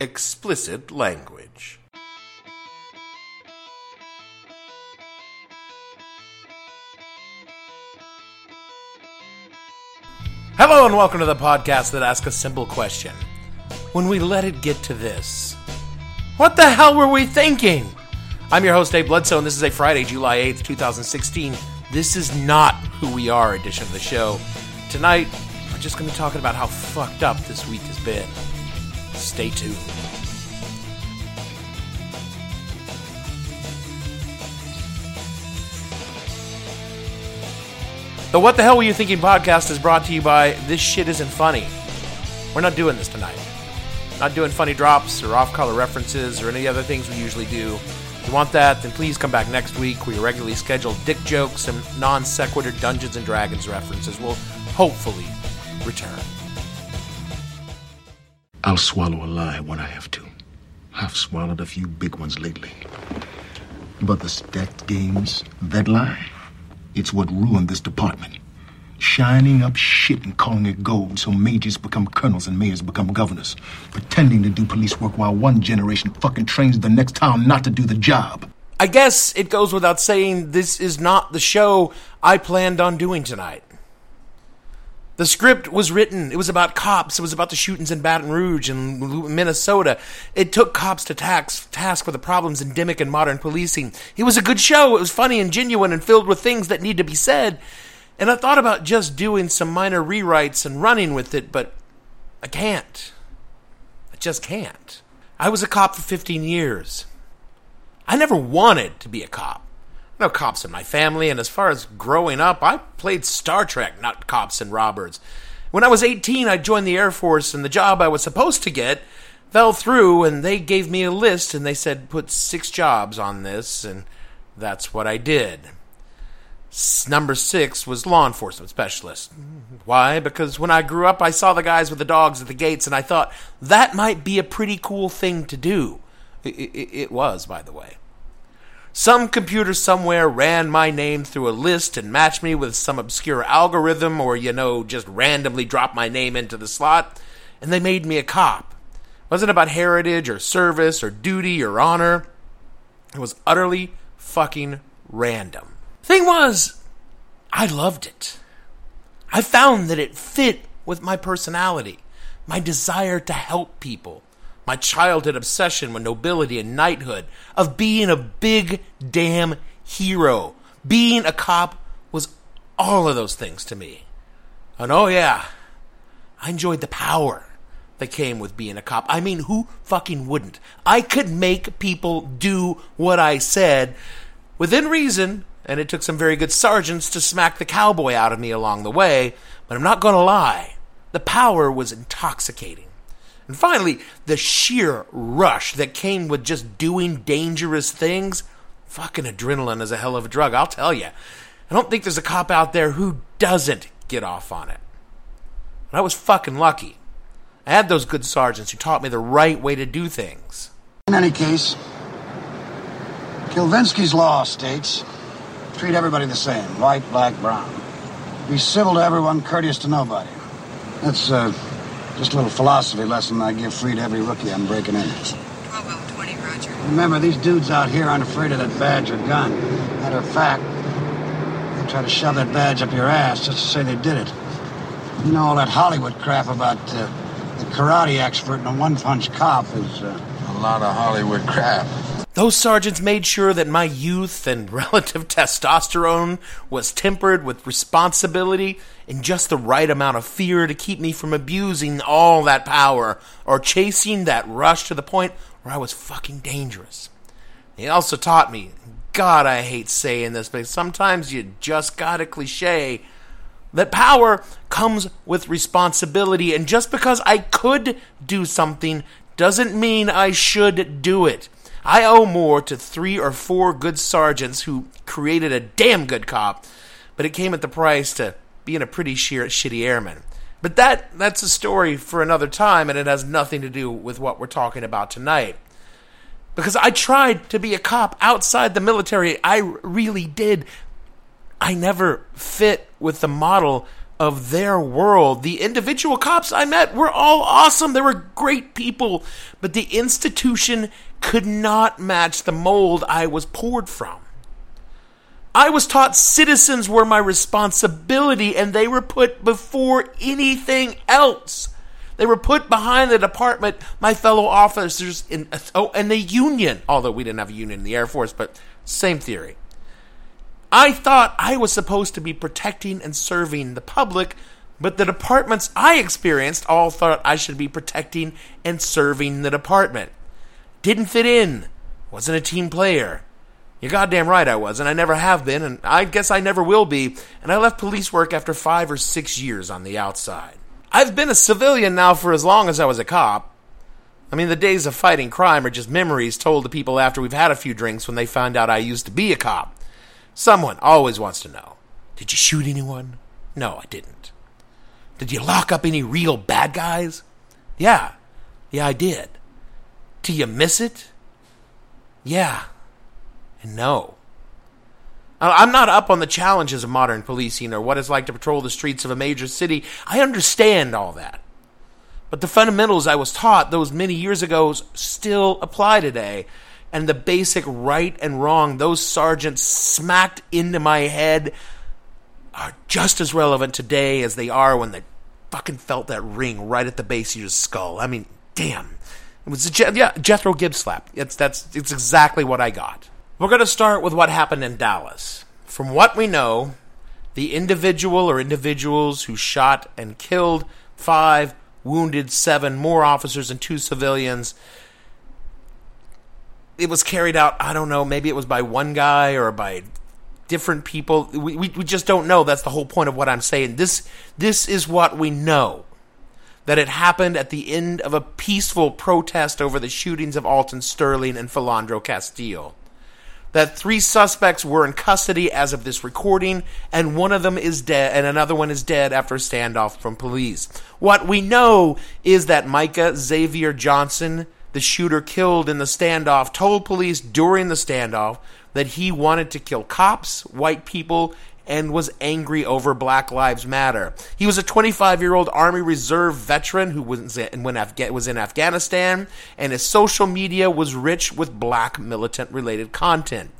explicit language. Hello and welcome to the podcast that asks a simple question. When we let it get to this, what the hell were we thinking? I'm your host, Dave Bledsoe, and this is a Friday, July 8th, 2016. This is not who we are edition of the show. Tonight, we're just going to be talking about how fucked up this week has been. Stay tuned. The What the Hell Were You Thinking podcast is brought to you by This Shit Isn't Funny. We're not doing this tonight. Not doing funny drops or off color references or any other things we usually do. If you want that, then please come back next week your regularly scheduled dick jokes and non sequitur Dungeons and Dragons references will hopefully return. I'll swallow a lie when I have to. I've swallowed a few big ones lately. But the stacked games, that lie, it's what ruined this department. Shining up shit and calling it gold so majors become colonels and mayors become governors. Pretending to do police work while one generation fucking trains the next town not to do the job. I guess it goes without saying this is not the show I planned on doing tonight. The script was written. It was about cops. It was about the shootings in Baton Rouge and Minnesota. It took cops to tax, task for the problems endemic in modern policing. It was a good show. It was funny and genuine and filled with things that need to be said. And I thought about just doing some minor rewrites and running with it, but I can't. I just can't. I was a cop for 15 years. I never wanted to be a cop. No cops in my family, and as far as growing up, I played Star Trek, not cops and robbers. When I was 18, I joined the Air Force, and the job I was supposed to get fell through, and they gave me a list, and they said, put six jobs on this, and that's what I did. Number six was law enforcement specialist. Why? Because when I grew up, I saw the guys with the dogs at the gates, and I thought that might be a pretty cool thing to do. It, it, it was, by the way. Some computer somewhere ran my name through a list and matched me with some obscure algorithm, or, you know, just randomly dropped my name into the slot, and they made me a cop. It wasn't about heritage or service or duty or honor. It was utterly fucking random. Thing was, I loved it. I found that it fit with my personality, my desire to help people, my childhood obsession with nobility and knighthood, of being a big damn hero. Being a cop was all of those things to me. And oh, yeah, I enjoyed the power that came with being a cop. I mean, who fucking wouldn't? I could make people do what I said within reason, and it took some very good sergeants to smack the cowboy out of me along the way, but I'm not to lie. The power was intoxicating. And finally, the sheer rush that came with just doing dangerous things. Fucking adrenaline is a hell of a drug, I'll tell you. I don't think there's a cop out there who doesn't get off on it. But I was fucking lucky. I had those good sergeants who taught me the right way to do things. In any case, Kilvinsky's law states treat everybody the same white, black, brown. Be civil to everyone, courteous to nobody. That's uh, just a little philosophy lesson I give free to every rookie I'm breaking in. 1220, Roger. Remember, these dudes out here aren't afraid of that badge or gun. Matter of fact, they try to shove that badge up your ass just to say they did it. You know, all that Hollywood crap about uh, the karate expert and a one-punch cop is uh, A lot of Hollywood crap. Those sergeants made sure that my youth and relative testosterone was tempered with responsibility and just the right amount of fear to keep me from abusing all that power or chasing that rush to the point where I was fucking dangerous. They also taught me, God, I hate saying this, but sometimes you just got a cliche that power comes with responsibility, and just because I could do something doesn't mean I should do it. I owe more to three or four good sergeants who created a damn good cop, but it came at the price to being a pretty sheer, shitty airman. But that that's a story for another time, and it has nothing to do with what we're talking about tonight. Because I tried to be a cop outside the military, I really did. I never fit with the model of their world. The individual cops I met were all awesome. They were great people, but the institution could not match the mold I was poured from. I was taught citizens were my responsibility and they were put before anything else. They were put behind the department, my fellow officers in oh, and the union, although we didn't have a union in the Air Force, but same theory. I thought I was supposed to be protecting and serving the public, but the departments I experienced all thought I should be protecting and serving the department. Didn't fit in. Wasn't a team player. You're goddamn right I was, and I never have been, and I guess I never will be, and I left police work after five or six years on the outside. I've been a civilian now for as long as I was a cop. I mean, the days of fighting crime are just memories told to people after we've had a few drinks when they found out I used to be a cop. Someone always wants to know Did you shoot anyone? No, I didn't. Did you lock up any real bad guys? Yeah. Yeah, I did. Do you miss it? Yeah. And no. I'm not up on the challenges of modern policing or what it's like to patrol the streets of a major city. I understand all that. But the fundamentals I was taught those many years ago still apply today and the basic right and wrong those sergeants smacked into my head are just as relevant today as they are when they fucking felt that ring right at the base of your skull. I mean, damn. It was a Je- yeah, Jethro Gibbs slap. It's that's it's exactly what I got. We're going to start with what happened in Dallas. From what we know, the individual or individuals who shot and killed five, wounded seven more officers and two civilians it was carried out. I don't know. Maybe it was by one guy or by different people. We, we, we just don't know. That's the whole point of what I'm saying. This this is what we know. That it happened at the end of a peaceful protest over the shootings of Alton Sterling and Philando Castile. That three suspects were in custody as of this recording, and one of them is dead, and another one is dead after a standoff from police. What we know is that Micah Xavier Johnson the shooter killed in the standoff, told police during the standoff that he wanted to kill cops, white people, and was angry over Black Lives Matter. He was a 25 year old Army Reserve veteran who was in Afghanistan, and his social media was rich with black militant related content.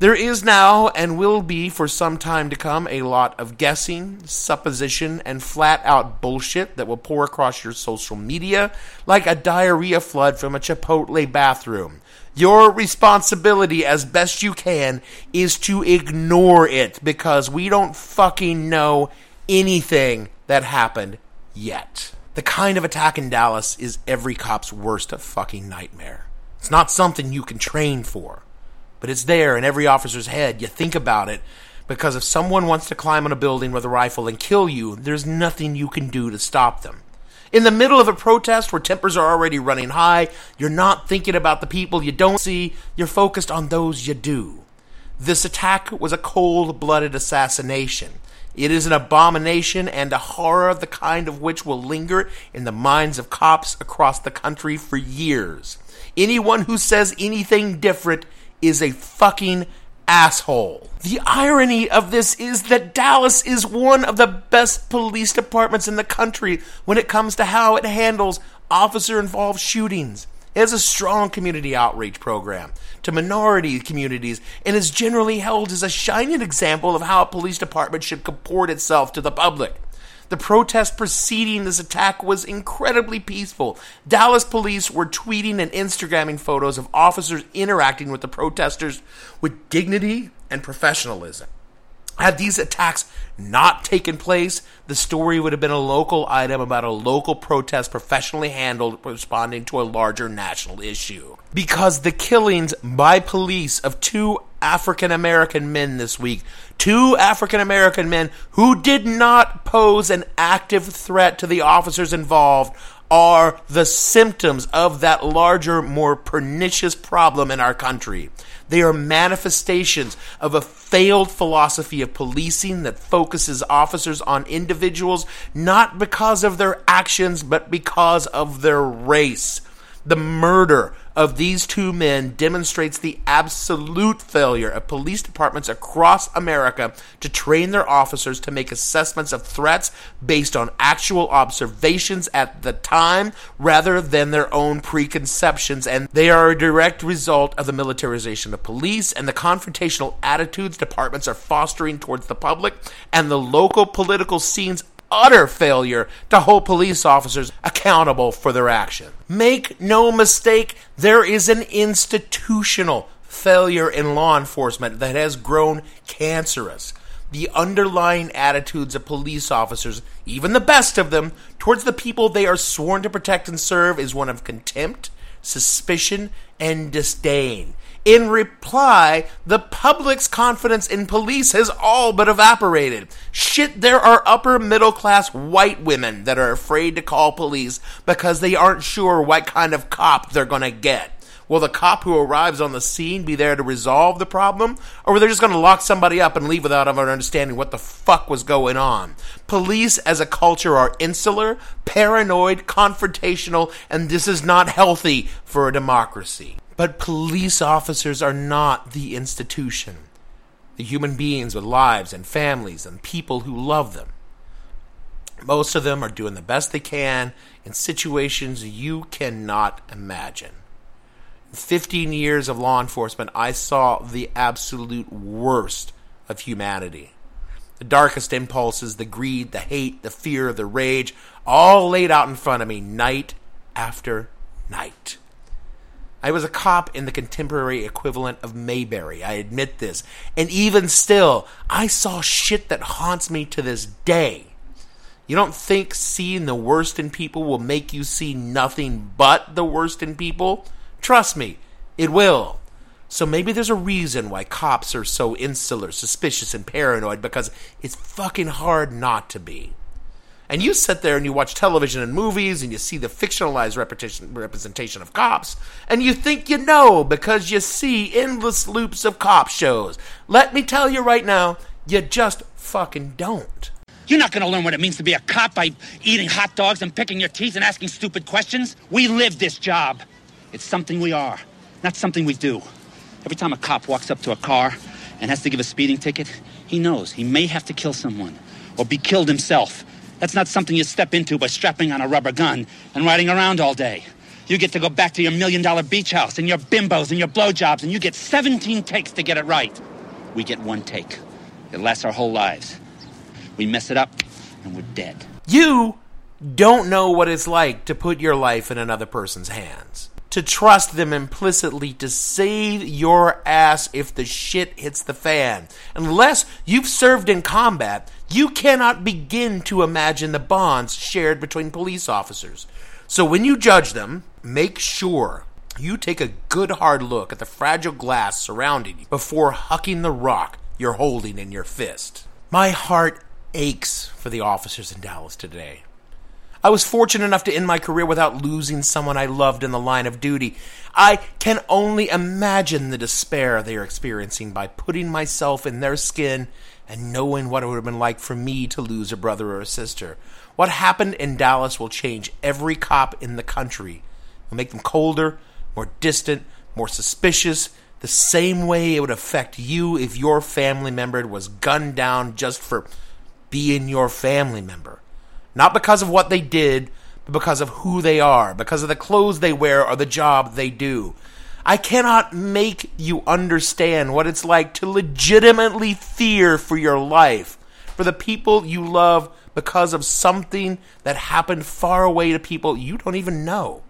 There is now and will be for some time to come a lot of guessing, supposition, and flat out bullshit that will pour across your social media like a diarrhea flood from a Chipotle bathroom. Your responsibility, as best you can, is to ignore it because we don't fucking know anything that happened yet. The kind of attack in Dallas is every cop's worst fucking nightmare. It's not something you can train for but it's there in every officer's head. You think about it because if someone wants to climb on a building with a rifle and kill you, there's nothing you can do to stop them. In the middle of a protest where tempers are already running high, you're not thinking about the people you don't see, you're focused on those you do. This attack was a cold blooded assassination. It is an abomination and a horror the kind of which will linger in the minds of cops across the country for years. Anyone who says anything different is a fucking asshole. The irony of this is that Dallas is one of the best police departments in the country when it comes to how it handles officer involved shootings. It has a strong community outreach program to minority communities and is generally held as a shining example of how a police department should comport itself to the public. The protest preceding this attack was incredibly peaceful. Dallas police were tweeting and Instagramming photos of officers interacting with the protesters with dignity and professionalism. Had these attacks not taken place, the story would have been a local item about a local protest professionally handled responding to a larger national issue. Because the killings by police of two African American men this week. Two African American men who did not pose an active threat to the officers involved are the symptoms of that larger, more pernicious problem in our country. They are manifestations of a failed philosophy of policing that focuses officers on individuals not because of their actions, but because of their race. The murder of these two men demonstrates the absolute failure of police departments across America to train their officers to make assessments of threats based on actual observations at the time rather than their own preconceptions. And they are a direct result of the militarization of police and the confrontational attitudes departments are fostering towards the public and the local political scenes utter failure to hold police officers accountable for their action. Make no mistake, there is an institutional failure in law enforcement that has grown cancerous. The underlying attitudes of police officers, even the best of them, towards the people they are sworn to protect and serve is one of contempt, suspicion, and disdain. In reply, the public's confidence in police has all but evaporated. Shit, there are upper middle class white women that are afraid to call police because they aren't sure what kind of cop they're gonna get. Will the cop who arrives on the scene be there to resolve the problem? Or are they just going to lock somebody up and leave without ever understanding what the fuck was going on? Police as a culture are insular, paranoid, confrontational, and this is not healthy for a democracy. But police officers are not the institution. The human beings with lives and families and people who love them. Most of them are doing the best they can in situations you cannot imagine. 15 years of law enforcement, I saw the absolute worst of humanity. The darkest impulses, the greed, the hate, the fear, the rage, all laid out in front of me night after night. I was a cop in the contemporary equivalent of Mayberry, I admit this. And even still, I saw shit that haunts me to this day. You don't think seeing the worst in people will make you see nothing but the worst in people? Trust me, it will. So maybe there's a reason why cops are so insular, suspicious, and paranoid because it's fucking hard not to be. And you sit there and you watch television and movies and you see the fictionalized representation of cops, and you think you know because you see endless loops of cop shows. Let me tell you right now, you just fucking don't. You're not going to learn what it means to be a cop by eating hot dogs and picking your teeth and asking stupid questions. We live this job. It's something we are, not something we do. Every time a cop walks up to a car and has to give a speeding ticket, he knows he may have to kill someone or be killed himself. That's not something you step into by strapping on a rubber gun and riding around all day. You get to go back to your million dollar beach house and your bimbos and your blowjobs, and you get 17 takes to get it right. We get one take. It lasts our whole lives. We mess it up, and we're dead. You don't know what it's like to put your life in another person's hands to trust them implicitly to save your ass if the shit hits the fan. Unless you've served in combat, you cannot begin to imagine the bonds shared between police officers. So when you judge them, make sure you take a good hard look at the fragile glass surrounding you before hucking the rock you're holding in your fist. My heart aches for the officers in Dallas today. I was fortunate enough to end my career without losing someone I loved in the line of duty. I can only imagine the despair they are experiencing by putting myself in their skin and knowing what it would have been like for me to lose a brother or a sister. What happened in Dallas will change every cop in the country. It will make them colder, more distant, more suspicious, the same way it would affect you if your family member was gunned down just for being your family member. Not because of what they did, but because of who they are, because of the clothes they wear or the job they do. I cannot make you understand what it's like to legitimately fear for your life, for the people you love because of something that happened far away to people you don't even know.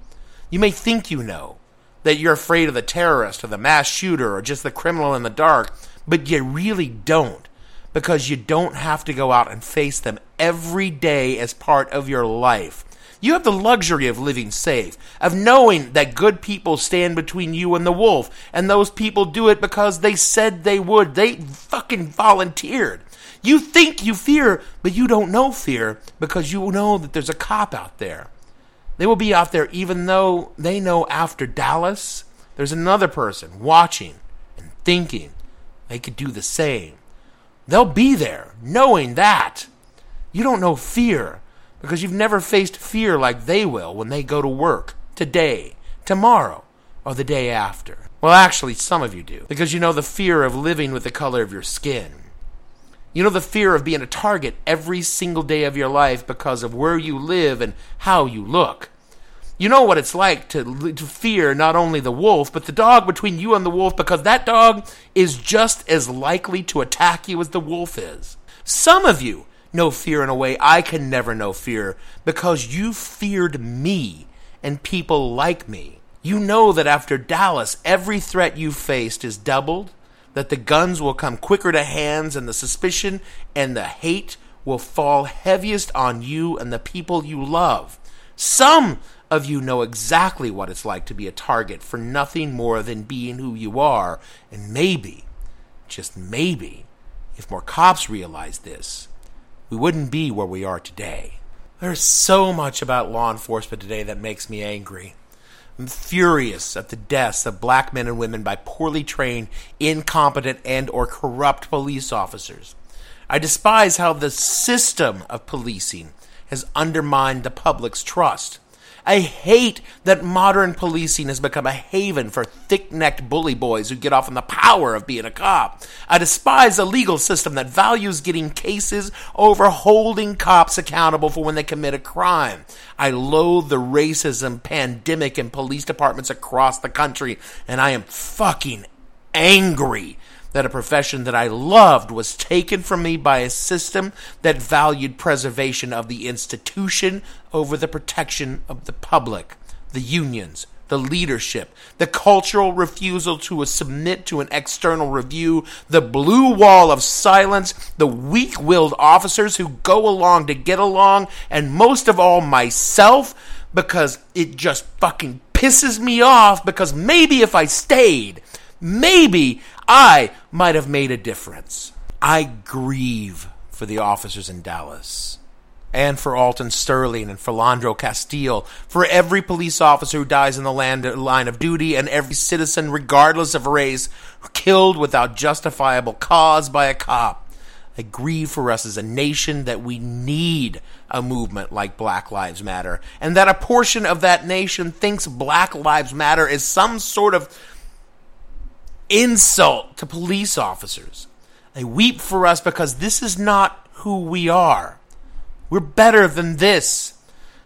You may think you know, that you're afraid of the terrorist or the mass shooter or just the criminal in the dark, but you really don't because you don't have to go out and face them every day as part of your life. You have the luxury of living safe, of knowing that good people stand between you and the wolf, and those people do it because they said they would. They fucking volunteered. You think you fear, but you don't know fear because you know that there's a cop out there. They will be out there even though they know after Dallas, there's another person watching and thinking they could do the same. They'll be there knowing that. You don't know fear because you've never faced fear like they will when they go to work today, tomorrow, or the day after. Well, actually, some of you do because you know the fear of living with the color of your skin. You know the fear of being a target every single day of your life because of where you live and how you look. You know what it's like to, to fear not only the wolf, but the dog between you and the wolf because that dog is just as likely to attack you as the wolf is. Some of you know fear in a way I can never know fear because you feared me and people like me. You know that after Dallas, every threat you faced is doubled that the guns will come quicker to hands and the suspicion and the hate will fall heaviest on you and the people you love. Some of you know exactly what it's like to be a target for nothing more than being who you are, and maybe, just maybe, if more cops realize this, we wouldn't be where we are today. There's so much about law enforcement today that makes me angry. I'm furious at the deaths of black men and women by poorly trained, incompetent, and or corrupt police officers. I despise how the system of policing has undermined the public's trust. I hate that modern policing has become a haven for thick necked bully boys who get off on the power of being a cop. I despise a legal system that values getting cases over holding cops accountable for when they commit a crime. I loathe the racism pandemic in police departments across the country, and I am fucking angry that a profession that I loved was taken from me by a system that valued preservation of the institution over the protection of the public, the unions, the leadership, the cultural refusal to submit to an external review, the blue wall of silence, the weak willed officers who go along to get along, and most of all, myself, because it just fucking pisses me off because maybe if I stayed, maybe I might have made a difference. I grieve for the officers in Dallas. And for Alton Sterling and for Castile, for every police officer who dies in the land, line of duty, and every citizen, regardless of race, killed without justifiable cause by a cop. I grieve for us as a nation that we need a movement like Black Lives Matter, and that a portion of that nation thinks Black Lives Matter is some sort of insult to police officers. They weep for us because this is not who we are. We're better than this.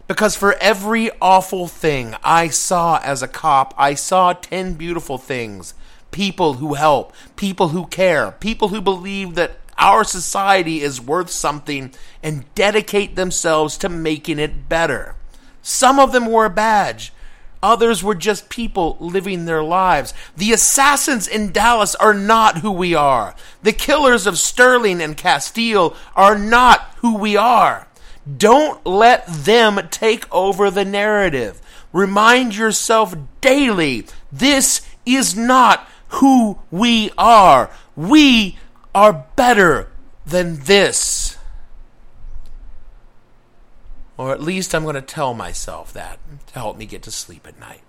Because for every awful thing I saw as a cop, I saw 10 beautiful things. People who help, people who care, people who believe that our society is worth something and dedicate themselves to making it better. Some of them wore a badge, Others were just people living their lives. The assassins in Dallas are not who we are. The killers of Sterling and Castile are not who we are. Don't let them take over the narrative. Remind yourself daily this is not who we are. We are better than this. Or at least I'm going to tell myself that to help me get to sleep at night.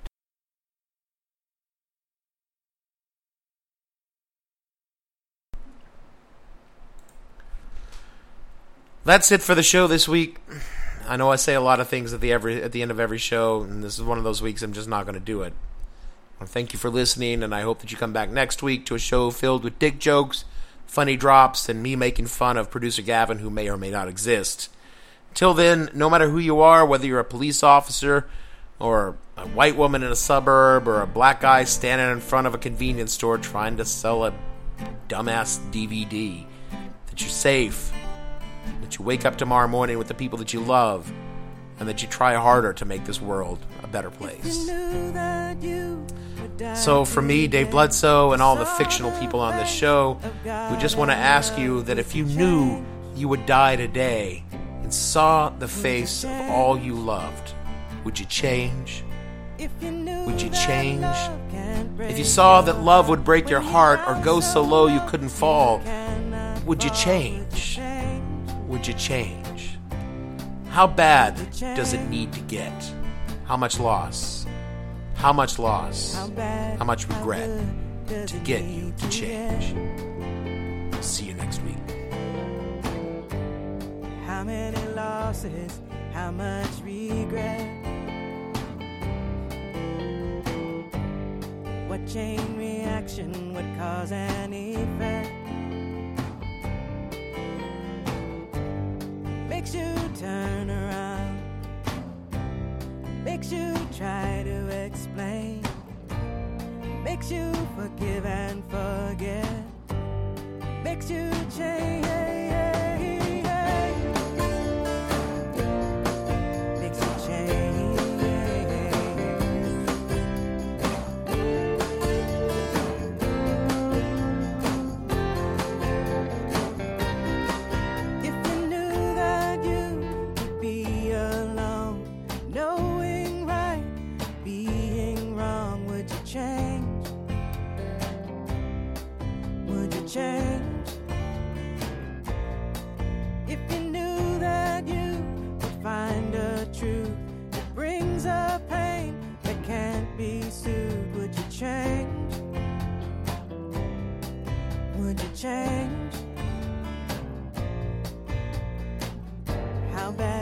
That's it for the show this week. I know I say a lot of things at the every at the end of every show, and this is one of those weeks I'm just not going to do it. Well, thank you for listening, and I hope that you come back next week to a show filled with dick jokes, funny drops, and me making fun of producer Gavin, who may or may not exist. Till then, no matter who you are, whether you're a police officer or a white woman in a suburb or a black guy standing in front of a convenience store trying to sell a dumbass DVD, that you're safe, that you wake up tomorrow morning with the people that you love, and that you try harder to make this world a better place. So, for me, Dave Bledsoe, and all the fictional people on this show, we just want to ask you that if you knew you would die today, and saw the face of all you loved, would you change? Would you change? If you saw that love would break your heart or go so low you couldn't fall, would you change? Would you change? How bad does it need to get? How much loss? How much loss? How much regret to get you to change? See you next week. How many losses? How much regret? What chain reaction would cause an effect? Makes you turn around, makes you try to explain, makes you forgive and forget, makes you change. change. How bad.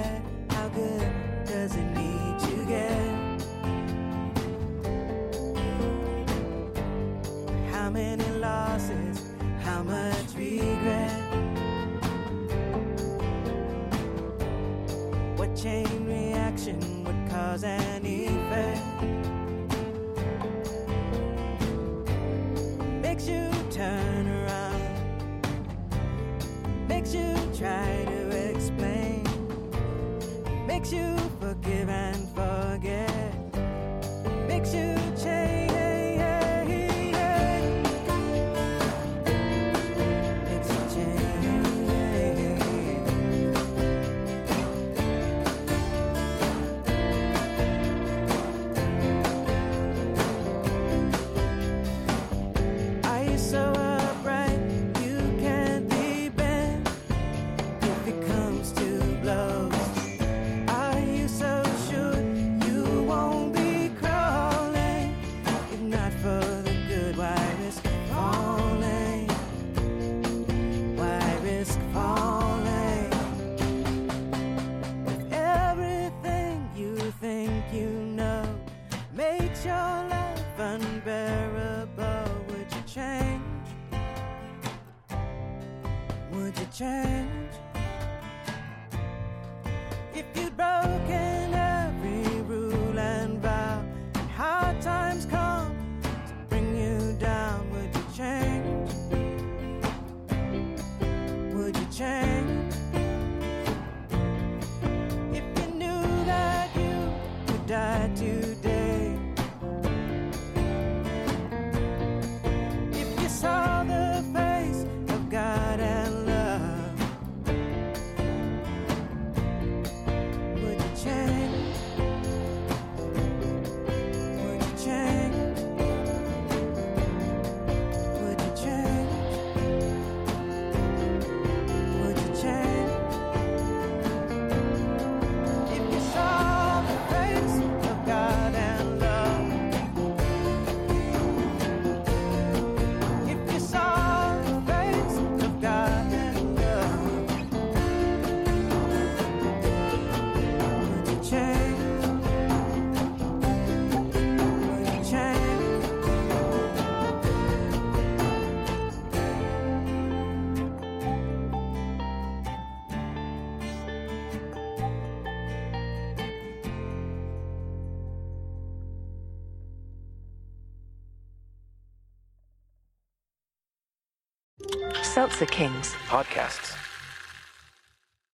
The Kings. Podcasts.